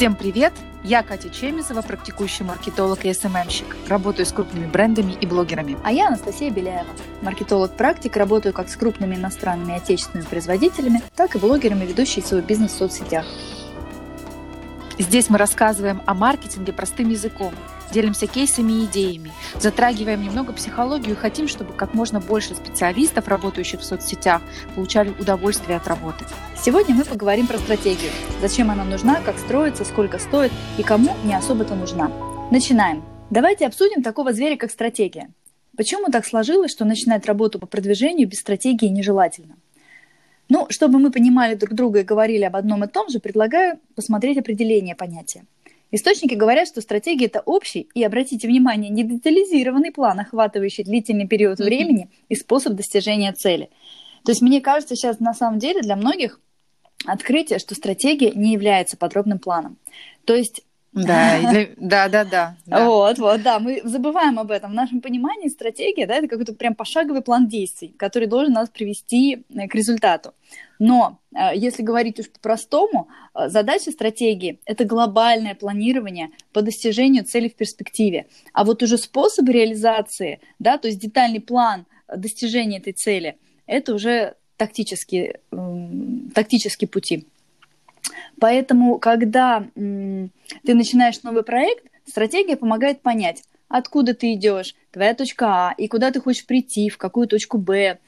Всем привет! Я Катя Чемизова, практикующий маркетолог и СММщик. Работаю с крупными брендами и блогерами. А я Анастасия Беляева, маркетолог-практик, работаю как с крупными иностранными и отечественными производителями, так и блогерами, ведущие свой бизнес в соцсетях. Здесь мы рассказываем о маркетинге простым языком, делимся кейсами и идеями, затрагиваем немного психологию и хотим, чтобы как можно больше специалистов, работающих в соцсетях, получали удовольствие от работы. Сегодня мы поговорим про стратегию. Зачем она нужна, как строится, сколько стоит и кому не особо-то нужна. Начинаем. Давайте обсудим такого зверя, как стратегия. Почему так сложилось, что начинать работу по продвижению без стратегии нежелательно? Ну, чтобы мы понимали друг друга и говорили об одном и том же, предлагаю посмотреть определение понятия. Источники говорят, что стратегия – это общий и, обратите внимание, не детализированный план, охватывающий длительный период времени и способ достижения цели. То есть мне кажется сейчас на самом деле для многих открытие, что стратегия не является подробным планом. То есть да, да, да, да, да. Вот, вот, да, мы забываем об этом. В нашем понимании стратегия, да, это какой-то прям пошаговый план действий, который должен нас привести э, к результату. Но э, если говорить уж по-простому, э, задача стратегии – это глобальное планирование по достижению цели в перспективе. А вот уже способы реализации, да, то есть детальный план достижения этой цели – это уже тактические, тактические пути. Поэтому, когда ты начинаешь новый проект, стратегия помогает понять, откуда ты идешь, твоя точка А, и куда ты хочешь прийти, в какую точку Б,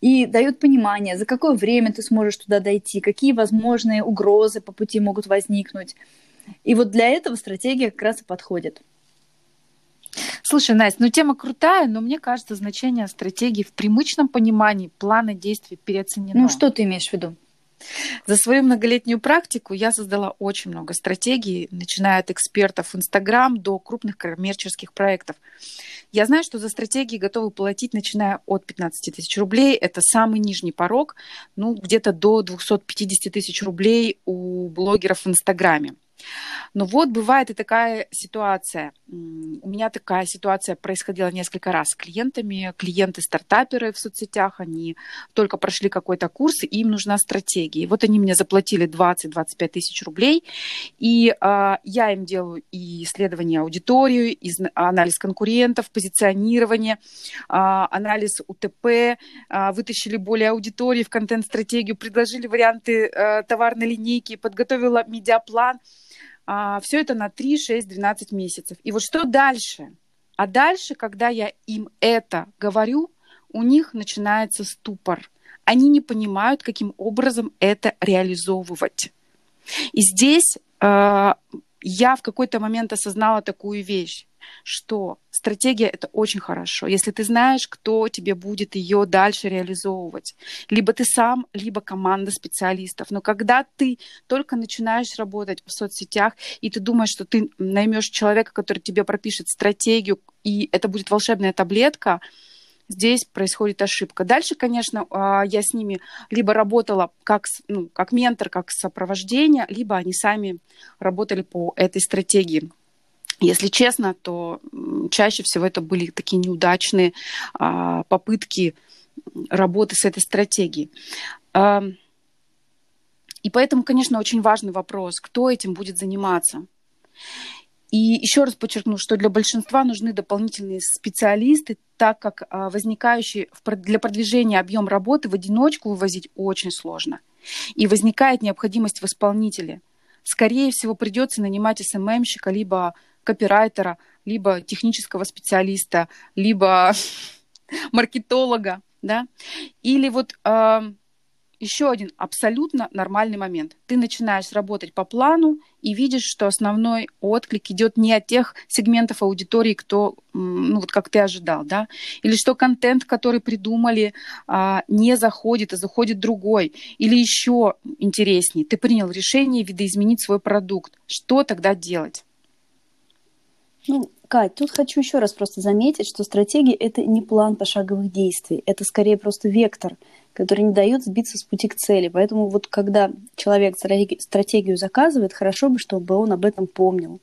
и дает понимание, за какое время ты сможешь туда дойти, какие возможные угрозы по пути могут возникнуть. И вот для этого стратегия как раз и подходит. Слушай, Настя, ну тема крутая, но мне кажется, значение стратегии в примычном понимании плана действий переоценено. Ну что ты имеешь в виду? За свою многолетнюю практику я создала очень много стратегий, начиная от экспертов в Инстаграм до крупных коммерческих проектов. Я знаю, что за стратегии готовы платить, начиная от 15 тысяч рублей. Это самый нижний порог, ну, где-то до 250 тысяч рублей у блогеров в Инстаграме. Но вот бывает и такая ситуация. У меня такая ситуация происходила несколько раз с клиентами. Клиенты-стартаперы в соцсетях, они только прошли какой-то курс, и им нужна стратегия. Вот они мне заплатили 20-25 тысяч рублей, и э, я им делаю и исследование аудитории, и анализ конкурентов, позиционирование, э, анализ УТП, э, вытащили более аудитории в контент-стратегию, предложили варианты э, товарной линейки, подготовила медиаплан – а, все это на 3, 6, 12 месяцев. И вот что дальше? А дальше, когда я им это говорю, у них начинается ступор. Они не понимают, каким образом это реализовывать. И здесь э, я в какой-то момент осознала такую вещь что стратегия это очень хорошо, если ты знаешь, кто тебе будет ее дальше реализовывать. Либо ты сам, либо команда специалистов. Но когда ты только начинаешь работать в соцсетях, и ты думаешь, что ты наймешь человека, который тебе пропишет стратегию, и это будет волшебная таблетка, здесь происходит ошибка. Дальше, конечно, а, я с ними либо работала как, ну, как ментор, как сопровождение, либо они сами работали по этой стратегии. Если честно, то чаще всего это были такие неудачные а, попытки работы с этой стратегией. И поэтому, конечно, очень важный вопрос, кто этим будет заниматься. И еще раз подчеркну, что для большинства нужны дополнительные специалисты, так как а, возникающий для продвижения объем работы в одиночку вывозить очень сложно. И возникает необходимость в исполнителе. Скорее всего, придется нанимать СММщика, либо копирайтера, либо технического специалиста, либо маркетолога, да, или вот э, еще один абсолютно нормальный момент. Ты начинаешь работать по плану и видишь, что основной отклик идет не от тех сегментов аудитории, кто, ну вот как ты ожидал, да, или что контент, который придумали, а, не заходит, а заходит другой, или еще интереснее, ты принял решение видоизменить свой продукт. Что тогда делать? Ну, Кать, тут хочу еще раз просто заметить, что стратегия – это не план пошаговых действий, это скорее просто вектор, который не дает сбиться с пути к цели. Поэтому вот когда человек стратегию заказывает, хорошо бы, чтобы он об этом помнил.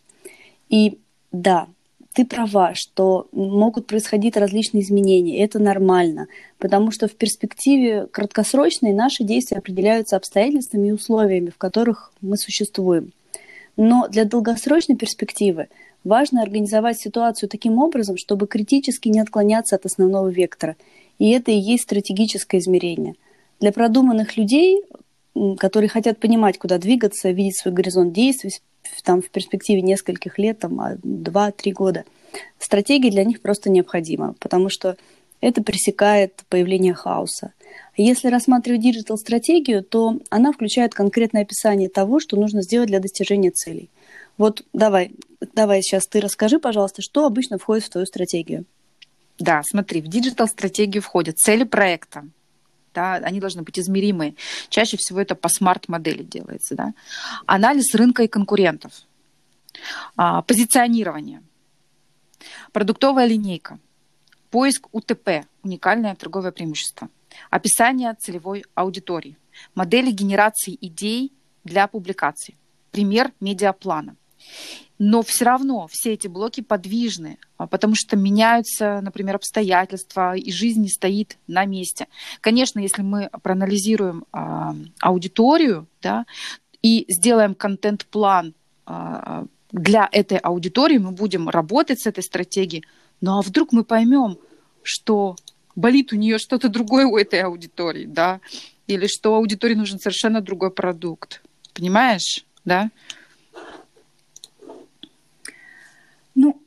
И да, ты права, что могут происходить различные изменения, это нормально, потому что в перспективе краткосрочной наши действия определяются обстоятельствами и условиями, в которых мы существуем. Но для долгосрочной перспективы важно организовать ситуацию таким образом, чтобы критически не отклоняться от основного вектора. И это и есть стратегическое измерение. Для продуманных людей, которые хотят понимать, куда двигаться, видеть свой горизонт действий там, в перспективе нескольких лет, там, 2-3 года, стратегия для них просто необходима, потому что это пресекает появление хаоса. Если рассматривать диджитал-стратегию, то она включает конкретное описание того, что нужно сделать для достижения целей. Вот давай, давай сейчас ты расскажи, пожалуйста, что обычно входит в твою стратегию. Да, смотри, в диджитал-стратегию входят цели проекта, да, они должны быть измеримые. Чаще всего это по смарт-модели делается, да. Анализ рынка и конкурентов, а, позиционирование, продуктовая линейка, поиск УТП, уникальное торговое преимущество – Описание целевой аудитории. Модели генерации идей для публикаций. Пример медиаплана. Но все равно все эти блоки подвижны, а, потому что меняются, например, обстоятельства, и жизнь не стоит на месте. Конечно, если мы проанализируем а, аудиторию да, и сделаем контент-план а, для этой аудитории, мы будем работать с этой стратегией. Ну а вдруг мы поймем, что болит у нее что-то другое у этой аудитории, да, или что аудитории нужен совершенно другой продукт. Понимаешь, да? Ну,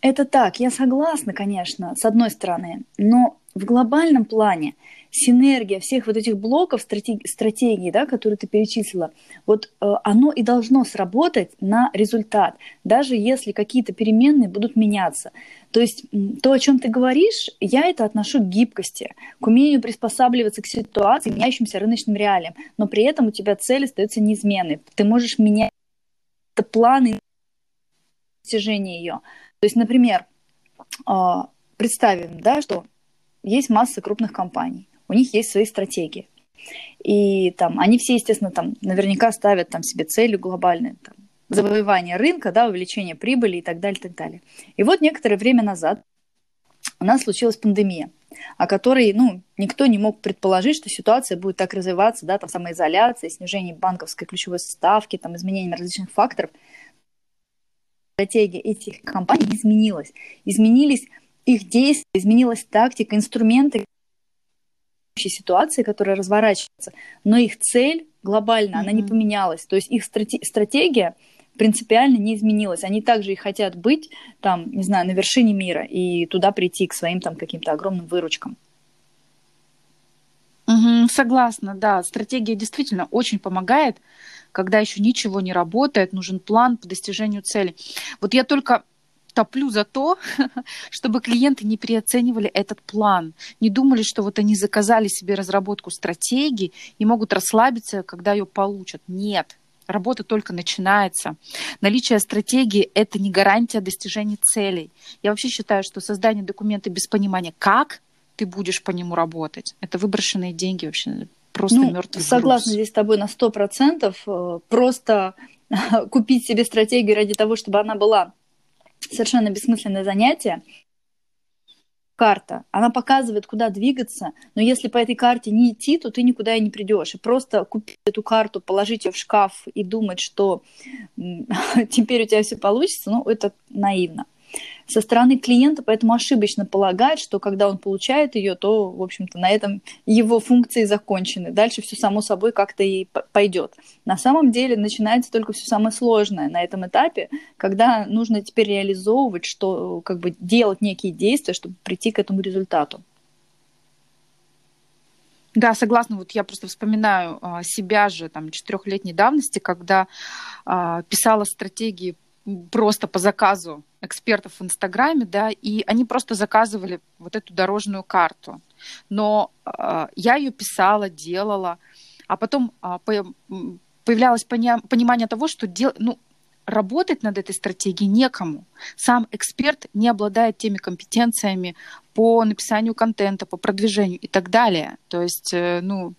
это так, я согласна, конечно, с одной стороны, но в глобальном плане синергия всех вот этих блоков стратег- стратегии, да, которые ты перечислила, вот э, оно и должно сработать на результат, даже если какие-то переменные будут меняться. То есть то, о чем ты говоришь, я это отношу к гибкости, к умению приспосабливаться к ситуации, меняющимся рыночным реалиям, но при этом у тебя цель остается неизменной. Ты можешь менять планы достижения ее. То есть, например, а, представим, да, что есть масса крупных компаний, у них есть свои стратегии. И там они все, естественно, там наверняка ставят там себе цели глобальные, там, завоевание рынка, да, увеличение прибыли и так далее, так далее. И вот некоторое время назад у нас случилась пандемия, о которой, ну, никто не мог предположить, что ситуация будет так развиваться, да, там самоизоляция, снижение банковской ключевой ставки, там изменение различных факторов. Стратегия этих компаний изменилась. Изменились их действия, изменилась тактика, инструменты ситуации, которая разворачивается, но их цель глобально, mm-hmm. она не поменялась. То есть их стратегия принципиально не изменилась. Они также и хотят быть там, не знаю, на вершине мира и туда прийти к своим там каким-то огромным выручкам. Согласна, да. Стратегия действительно очень помогает, когда еще ничего не работает, нужен план по достижению цели. Вот я только топлю за то, чтобы клиенты не переоценивали этот план, не думали, что вот они заказали себе разработку стратегии и могут расслабиться, когда ее получат. Нет, работа только начинается. Наличие стратегии – это не гарантия достижения целей. Я вообще считаю, что создание документа без понимания, как ты будешь по нему работать, это выброшенные деньги вообще, просто ну, мертвый Согласна груз. здесь с тобой на сто процентов. Э, просто купить себе стратегию ради того, чтобы она была совершенно бессмысленное занятие. Карта, она показывает, куда двигаться, но если по этой карте не идти, то ты никуда и не придешь. И просто купить эту карту, положить ее в шкаф и думать, что теперь у тебя все получится, ну, это наивно со стороны клиента, поэтому ошибочно полагать, что когда он получает ее, то, в общем-то, на этом его функции закончены. Дальше все само собой как-то и пойдет. На самом деле начинается только все самое сложное на этом этапе, когда нужно теперь реализовывать, что как бы делать некие действия, чтобы прийти к этому результату. Да, согласна. Вот я просто вспоминаю а, себя же там четырехлетней давности, когда а, писала стратегии просто по заказу экспертов в Инстаграме, да, и они просто заказывали вот эту дорожную карту. Но э, я ее писала, делала, а потом э, появлялось пони- понимание того, что дел, ну, работать над этой стратегией некому. Сам эксперт не обладает теми компетенциями по написанию контента, по продвижению и так далее. То есть, э, ну,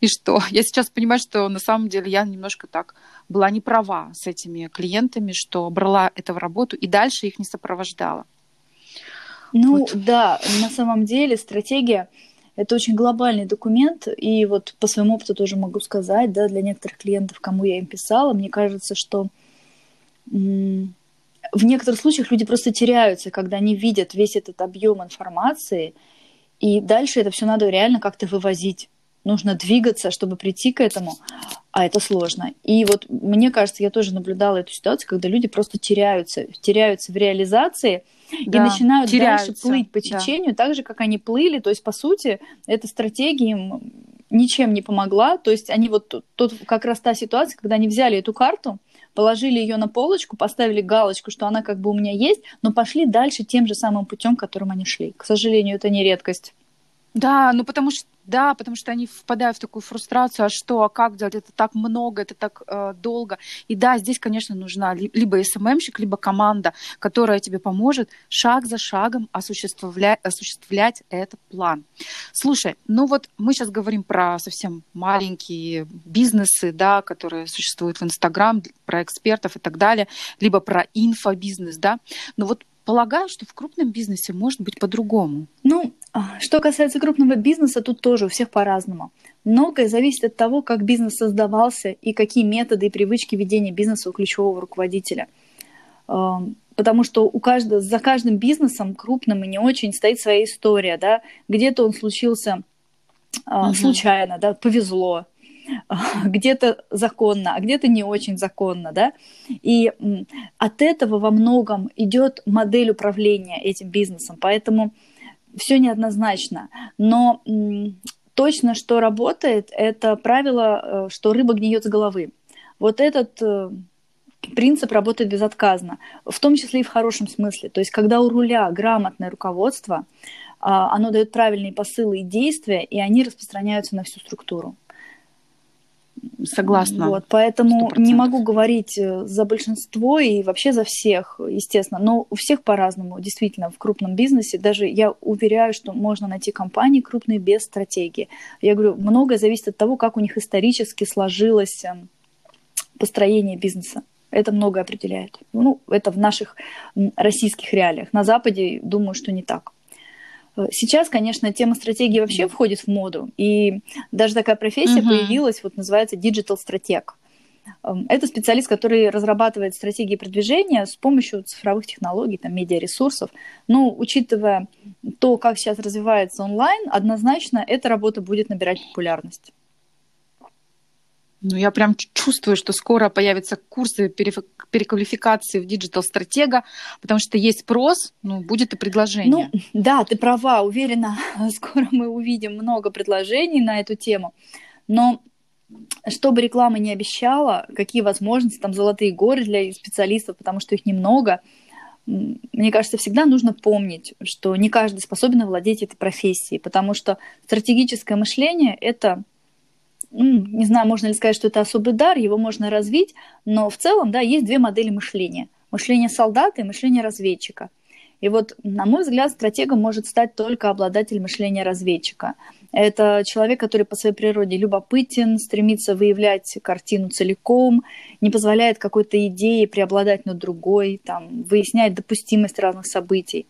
и что? Я сейчас понимаю, что на самом деле я немножко так была не права с этими клиентами, что брала это в работу и дальше их не сопровождала. Ну вот. да, на самом деле стратегия это очень глобальный документ, и вот по своему опыту тоже могу сказать, да, для некоторых клиентов, кому я им писала, мне кажется, что в некоторых случаях люди просто теряются, когда они видят весь этот объем информации, и дальше это все надо реально как-то вывозить. Нужно двигаться, чтобы прийти к этому, а это сложно. И вот мне кажется, я тоже наблюдала эту ситуацию, когда люди просто теряются, теряются в реализации да, и начинают теряются. дальше плыть по течению, да. так же, как они плыли. То есть, по сути, эта стратегия им ничем не помогла. То есть они вот тут как раз та ситуация, когда они взяли эту карту, положили ее на полочку, поставили галочку, что она как бы у меня есть, но пошли дальше тем же самым путем, которым они шли. К сожалению, это не редкость. Да, ну потому что да, потому что они впадают в такую фрустрацию, а что, а как делать, это так много, это так э, долго. И да, здесь, конечно, нужна либо СММщик, либо команда, которая тебе поможет шаг за шагом осуществлять, осуществлять этот план. Слушай, ну вот мы сейчас говорим про совсем маленькие бизнесы, да, которые существуют в Инстаграм, про экспертов и так далее, либо про инфобизнес, да. Но вот Полагаю, что в крупном бизнесе может быть по-другому. Ну, что касается крупного бизнеса, тут тоже у всех по-разному. Многое зависит от того, как бизнес создавался и какие методы и привычки ведения бизнеса у ключевого руководителя. Потому что у каждого, за каждым бизнесом, крупным и не очень, стоит своя история. Да? Где-то он случился угу. случайно, да, повезло, где-то законно, а где-то не очень законно, да, и от этого во многом идет модель управления этим бизнесом, поэтому все неоднозначно, но точно, что работает, это правило, э, что рыба гниет с головы. Вот этот э, принцип работает безотказно, в том числе и в хорошем смысле. То есть, когда у руля грамотное руководство, а, оно дает правильные посылы и действия, и они распространяются на всю структуру. Согласна. Вот, поэтому 100%. не могу говорить э, за большинство и вообще за всех, естественно. Но у всех по-разному. Действительно, в крупном бизнесе даже я уверяю, что можно найти компании крупные без стратегии. Я говорю, многое зависит от того, как у них исторически сложилось эм, построение бизнеса. Это многое определяет. Ну, это в наших российских реалиях. На Западе, думаю, что не так. Сейчас, конечно, тема стратегии вообще входит в моду, и даже такая профессия угу. появилась, вот называется digital стратег. Эм, это специалист, который разрабатывает стратегии продвижения с помощью цифровых технологий, там, медиаресурсов. Но учитывая то, как сейчас развивается онлайн, однозначно эта работа будет набирать популярность. Ну, я прям чувствую, что скоро появятся курсы переквалификации в digital-стратега, потому что есть спрос, ну, будет и предложение. Ну, да, ты права, уверена, скоро мы увидим много предложений на эту тему. Но чтобы реклама не обещала, какие возможности, там золотые горы для специалистов, потому что их немного, мне кажется, всегда нужно помнить, что не каждый способен владеть этой профессией, потому что стратегическое мышление — это не знаю, можно ли сказать, что это особый дар, его можно развить, но в целом, да, есть две модели мышления. Мышление солдата и мышление разведчика. И вот, на мой взгляд, стратегом может стать только обладатель мышления разведчика. Это человек, который по своей природе любопытен, стремится выявлять картину целиком, не позволяет какой-то идее преобладать над другой, там, выясняет допустимость разных событий.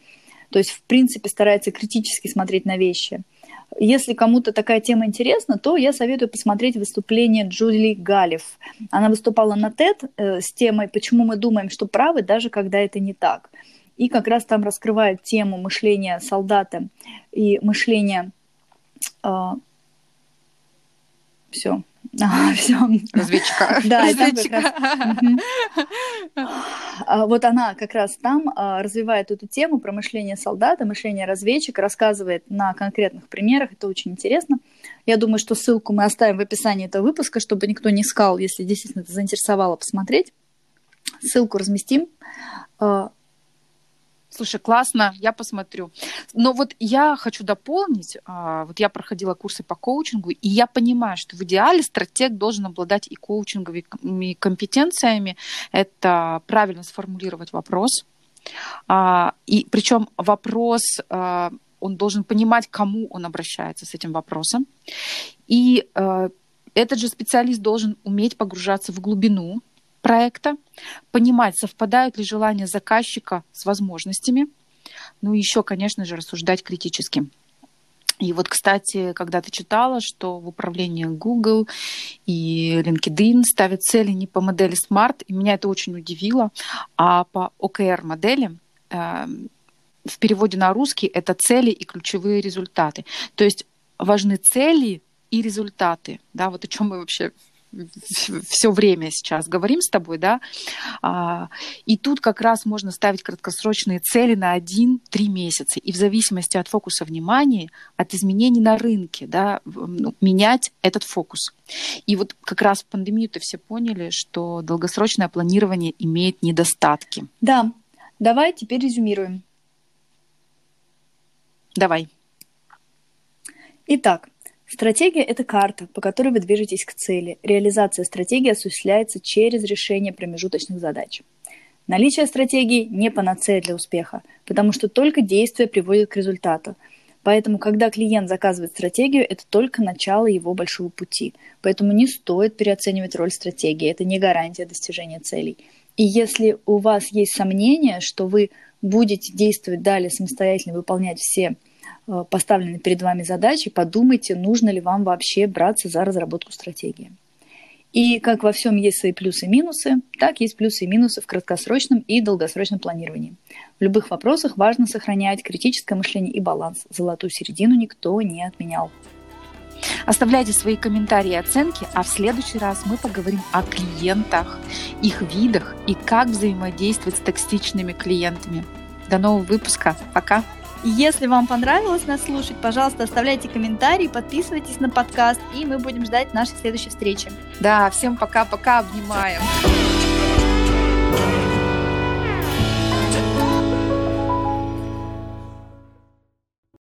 То есть, в принципе, старается критически смотреть на вещи – если кому-то такая тема интересна, то я советую посмотреть выступление Джули Галев. Она выступала на TED э, с темой «Почему мы думаем, что правы, даже когда это не так». И как раз там раскрывает тему мышления солдата и мышления... Э, все, а, все. Разведчика. Да, Разведчика. А, вот она как раз там а, развивает эту тему про мышление солдата, мышление разведчика, рассказывает на конкретных примерах, это очень интересно. Я думаю, что ссылку мы оставим в описании этого выпуска, чтобы никто не искал, если действительно это заинтересовало посмотреть. Ссылку разместим. Слушай, классно, я посмотрю. Но вот я хочу дополнить, а, вот я проходила курсы по коучингу, и я понимаю, что в идеале стратег должен обладать и коучинговыми компетенциями. Это правильно сформулировать вопрос. А, и причем вопрос, а, он должен понимать, кому он обращается с этим вопросом. И этот же специалист должен уметь погружаться в глубину проекта, понимать, совпадают ли желания заказчика с возможностями, ну и еще, конечно же, рассуждать критически. И вот, кстати, когда ты читала, что в управлении Google и LinkedIn ставят цели не по модели SMART, и меня это очень удивило, а по OKR-модели, эм, в переводе на русский это цели и ключевые результаты. То есть важны цели и результаты, да, вот о чем мы вообще все время сейчас говорим с тобой, да, а, и тут как раз можно ставить краткосрочные цели на 1-3 месяца, и в зависимости от фокуса внимания, от изменений на рынке, да, ну, менять этот фокус. И вот как раз в пандемию-то все поняли, что долгосрочное планирование имеет недостатки. Да, давай теперь резюмируем. Давай. Итак, Стратегия – это карта, по которой вы движетесь к цели. Реализация стратегии осуществляется через решение промежуточных задач. Наличие стратегии не панацея для успеха, потому что только действие приводит к результату. Поэтому, когда клиент заказывает стратегию, это только начало его большого пути. Поэтому не стоит переоценивать роль стратегии. Это не гарантия достижения целей. И если у вас есть сомнение, что вы будете действовать далее самостоятельно, выполнять все поставлены перед вами задачи, подумайте, нужно ли вам вообще браться за разработку стратегии. И как во всем есть свои плюсы и минусы, так есть плюсы и минусы в краткосрочном и долгосрочном планировании. В любых вопросах важно сохранять критическое мышление и баланс. Золотую середину никто не отменял. Оставляйте свои комментарии и оценки, а в следующий раз мы поговорим о клиентах, их видах и как взаимодействовать с токсичными клиентами. До нового выпуска. Пока! Если вам понравилось нас слушать, пожалуйста, оставляйте комментарии, подписывайтесь на подкаст, и мы будем ждать нашей следующей встречи. Да, всем пока-пока, обнимаем.